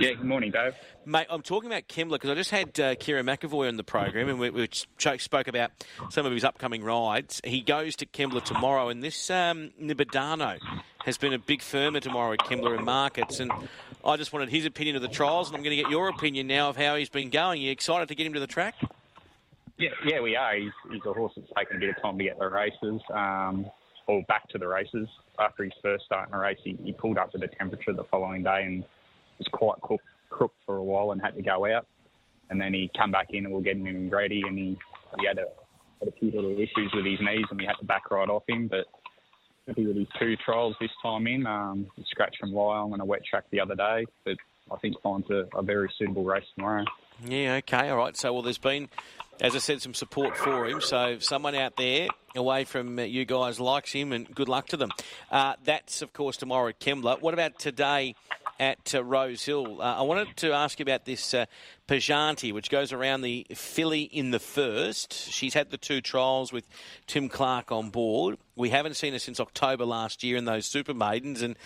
Yeah, good morning, Dave. Mate, I'm talking about Kembla because I just had uh, Kerrin McEvoy on the program and we, we spoke about some of his upcoming rides. He goes to Kembla tomorrow, and this um, Nibidano has been a big firmer tomorrow at Kembla in markets. And I just wanted his opinion of the trials, and I'm going to get your opinion now of how he's been going. Are you excited to get him to the track? Yeah, yeah, we are. He's, he's a horse that's taken a bit of time to get the races, um, or back to the races. After his first start in a race, he, he pulled up to the temperature the following day and was quite cooked, crooked for a while and had to go out. And then he come back in and we we're getting him in Grady and he, he had, a, had a few little issues with his knees and we had to back right off him. But happy with his two trials this time in. Um, he scratched from Wyong on a wet track the other day, but I think finds a, a very suitable race tomorrow. Yeah, okay, all right. So, well, there's been, as I said, some support for him. So, someone out there away from uh, you guys likes him, and good luck to them. Uh, that's, of course, tomorrow at Kembla. What about today at uh, Rosehill. Uh, I wanted to ask you about this uh, Pajanti, which goes around the filly in the first. She's had the two trials with Tim Clark on board. We haven't seen her since October last year in those Super Maidens. And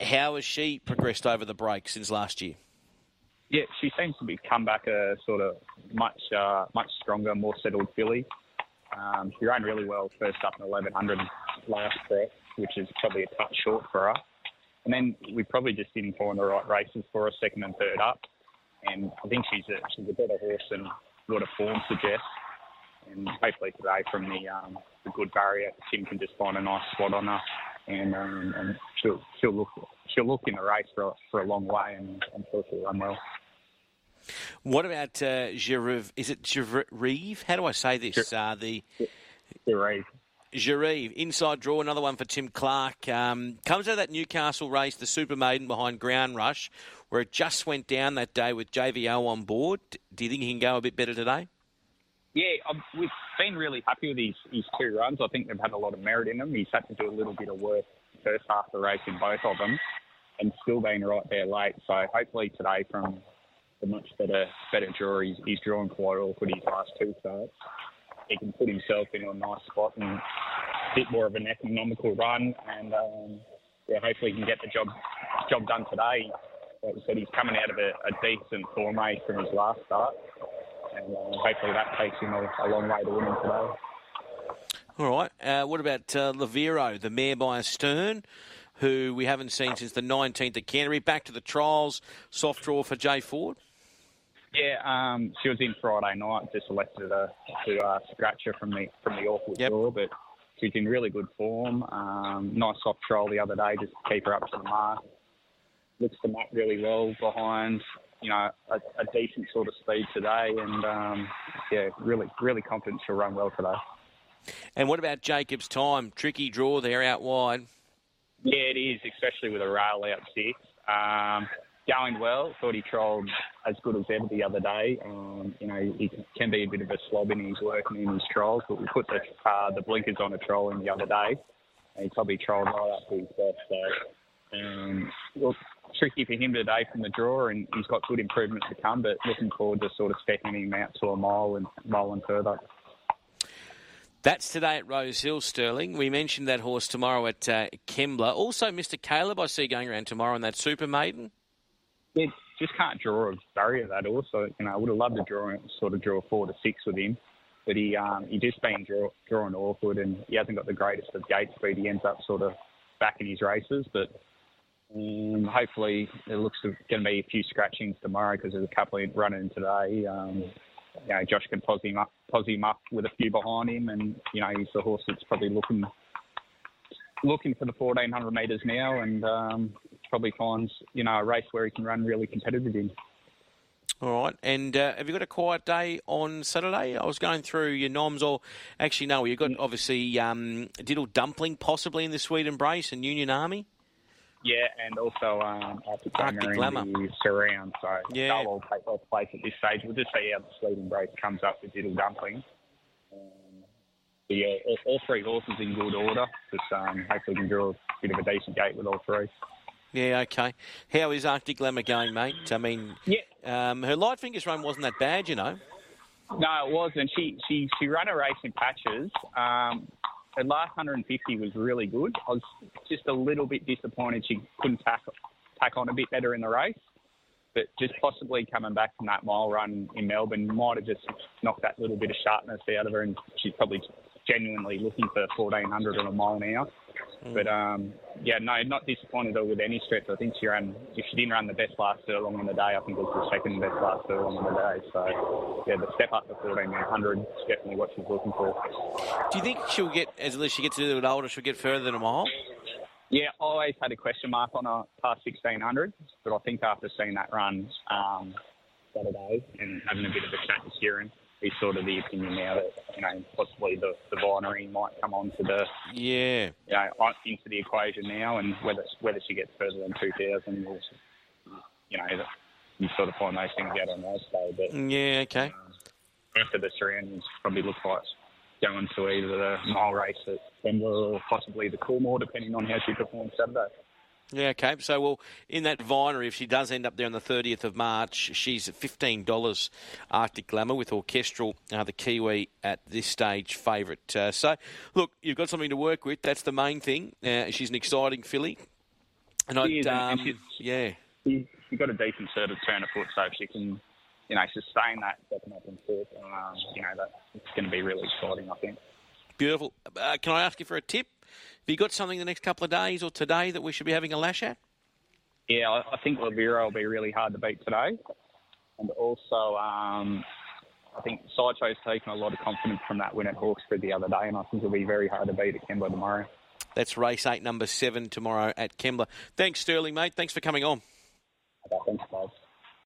how has she progressed over the break since last year? Yeah, she seems to be come back a sort of much uh, much stronger, more settled filly. Um, she ran really well first up in 1100 last prep, which is probably a touch short for her. And then we probably just didn't find the right races for her, second and third up. And I think she's a, she's a better horse than what her form suggests. And hopefully today from the, um, the good barrier, Tim can just find a nice spot on her, and um, and she'll she'll look she'll look in the race for for a long way, and I'm sure she'll run well. What about uh, Is it Jerive? How do I say this? Uh, the Jerive. Jarive, inside draw, another one for Tim Clark. Um, comes out of that Newcastle race, the Super Maiden behind Ground Rush, where it just went down that day with JVO on board. Do you think he can go a bit better today? Yeah, I've, we've been really happy with his, his two runs. I think they've had a lot of merit in them. He's had to do a little bit of work first half of the race in both of them, and still been right there late. So hopefully today, from the much better better draw, he's, he's drawn quite awkward his last two starts he can put himself in a nice spot and bit more of an economical run. And um, yeah, hopefully he can get the job job done today. Like we said, he's coming out of a, a decent form from his last start, and uh, hopefully that takes him a, a, long way to winning today. All right. Uh, what about uh, Lavero, the mare by Astern? Who we haven't seen since the 19th at Canterbury. Back to the trials, soft draw for Jay Ford. Yeah, um, she was in Friday night. Just elected to, to uh, scratch her from the from the awful yep. draw, but she's in really good form. Um, nice soft troll the other day, just to keep her up to the mark. Looks to map really well behind, you know, a, a decent sort of speed today, and um, yeah, really really confident she'll run well today. And what about Jacob's time? Tricky draw there out wide. Yeah, it is, especially with a rail out six. Um, going well. Thought he trolled as good as ever the other day. Um, you know, he can be a bit of a slob in his work and in his trolls, but we put the uh, the blinkers on a troll in the other day, and he probably trolled right up to his best. So, um, tricky for him today from the draw, and he's got good improvements to come. But looking forward to sort of stepping him out to a mile and mile and further. That's today at Rosehill, Sterling. We mentioned that horse tomorrow at uh, Kembla. Also, Mr. Caleb, I see going around tomorrow in that Super Maiden just can't draw a barrier that also. You know, I would have loved to draw sort of draw four to six with him, but he um, he just been draw, drawing awkward and he hasn't got the greatest of gate speed. He ends up sort of back in his races, but um, hopefully it looks going to be a few scratchings tomorrow because there's a couple in running today. Um, you know, Josh can pos him up, pos him up with a few behind him, and you know he's the horse that's probably looking looking for the 1400 metres now, and um, probably finds you know a race where he can run really competitive in. All right, and uh, have you got a quiet day on Saturday? I was going through your noms, or actually no, you've got obviously um, Diddle Dumpling possibly in the Sweet Embrace and Union Army. Yeah, and also um, Arctic, Arctic Glamour in the Surround. So yeah. they'll all take off place at this stage. We'll just see how the Sweet Embrace comes up with Diddle Dumpling. Um, yeah, all, all, three horses in good order. Just um, hopefully we can draw a bit of a decent gate with all three. Yeah, okay. How is Arctic Glamour going, mate? I mean, yeah. um, her light fingers run wasn't that bad, you know. No, it wasn't. She she she ran a race in patches. Um, her last 150 was really good. I was just a little bit disappointed she couldn't tack tack on a bit better in the race. But just possibly coming back from that mile run in Melbourne might have just knocked that little bit of sharpness out of her, and she's probably genuinely looking for 1400 on a mile now. Mm. But um, yeah, no, not disappointed her with any stretch. I think she ran, if she didn't run the best last furlong in the day, I think it was the second best last furlong in the day. So yeah, the step up to 1400 is definitely what she's looking for. Do you think she'll get, as she gets a little bit older, she'll get further than a mile? Yeah, I always had a question mark on her past 1600, but I think after seeing that run um, Saturday and having a bit of a chat with Kerrin, he's sort of the opinion now that you know possibly the the Vinery might come onto the yeah you know into the equation now, and whether whether she gets further than 2000 will you know you sort of find those things out on race day. But yeah, okay. Um, of the surroundings probably look like going to either the mile race at Denver or possibly the Coolmore, depending on how she performs Saturday. Yeah, okay. So, well, in that Vinery, if she does end up there on the 30th of March, she's at $15 Arctic Glamour with Orchestral, uh, the Kiwi at this stage favourite. Uh, so, look, you've got something to work with. That's the main thing. Uh, she's an exciting filly. And she I, um, yeah. She's got a decent sort of turn of foot, so if she can you know, sustain that second up and fourth, um, you know, that it's going to be really exciting, I think. Beautiful. Uh, can I ask you for a tip? Have you got something the next couple of days or today that we should be having a lash at? Yeah, I, think Lavira will be really hard to beat today. And also, um, I think Sideshow's taken a lot of confidence from that win at Hawkesbury the other day, and I think it'll be very hard to beat at Kembla tomorrow. That's race eight, number seven tomorrow at Kembla. Thanks, Sterling, mate. Thanks for coming on.